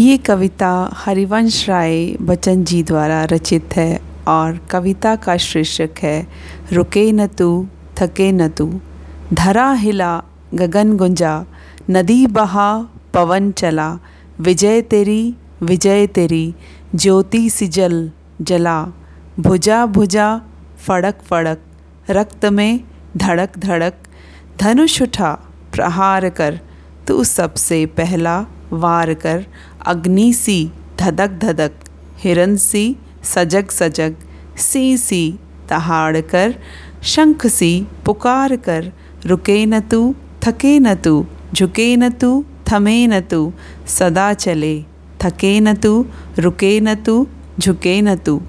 ये कविता हरिवंश राय बच्चन जी द्वारा रचित है और कविता का शीर्षक है, रुके न तू, थके न तू, धरा हिला, गगन गुंजा, नदी बहा, पवन चला, विजय तेरी विजय तेरी, ज्योति सिजल, जला, भुजा भुजा, फड़क फड़क, रक्त में धड़क धड़क, धनुष उठा, प्रहार कर, तू सबसे पहला वार कर अग्नि सी, धधक धधक, हिरन सी, सजग सजग, सी सी दहाड़ कर शंख सी पुकार कर रुके न तू, थके न तू, झुके न तू, थमे न तू, सदा चले, थके न तू, रुके न तू, झुके न तू।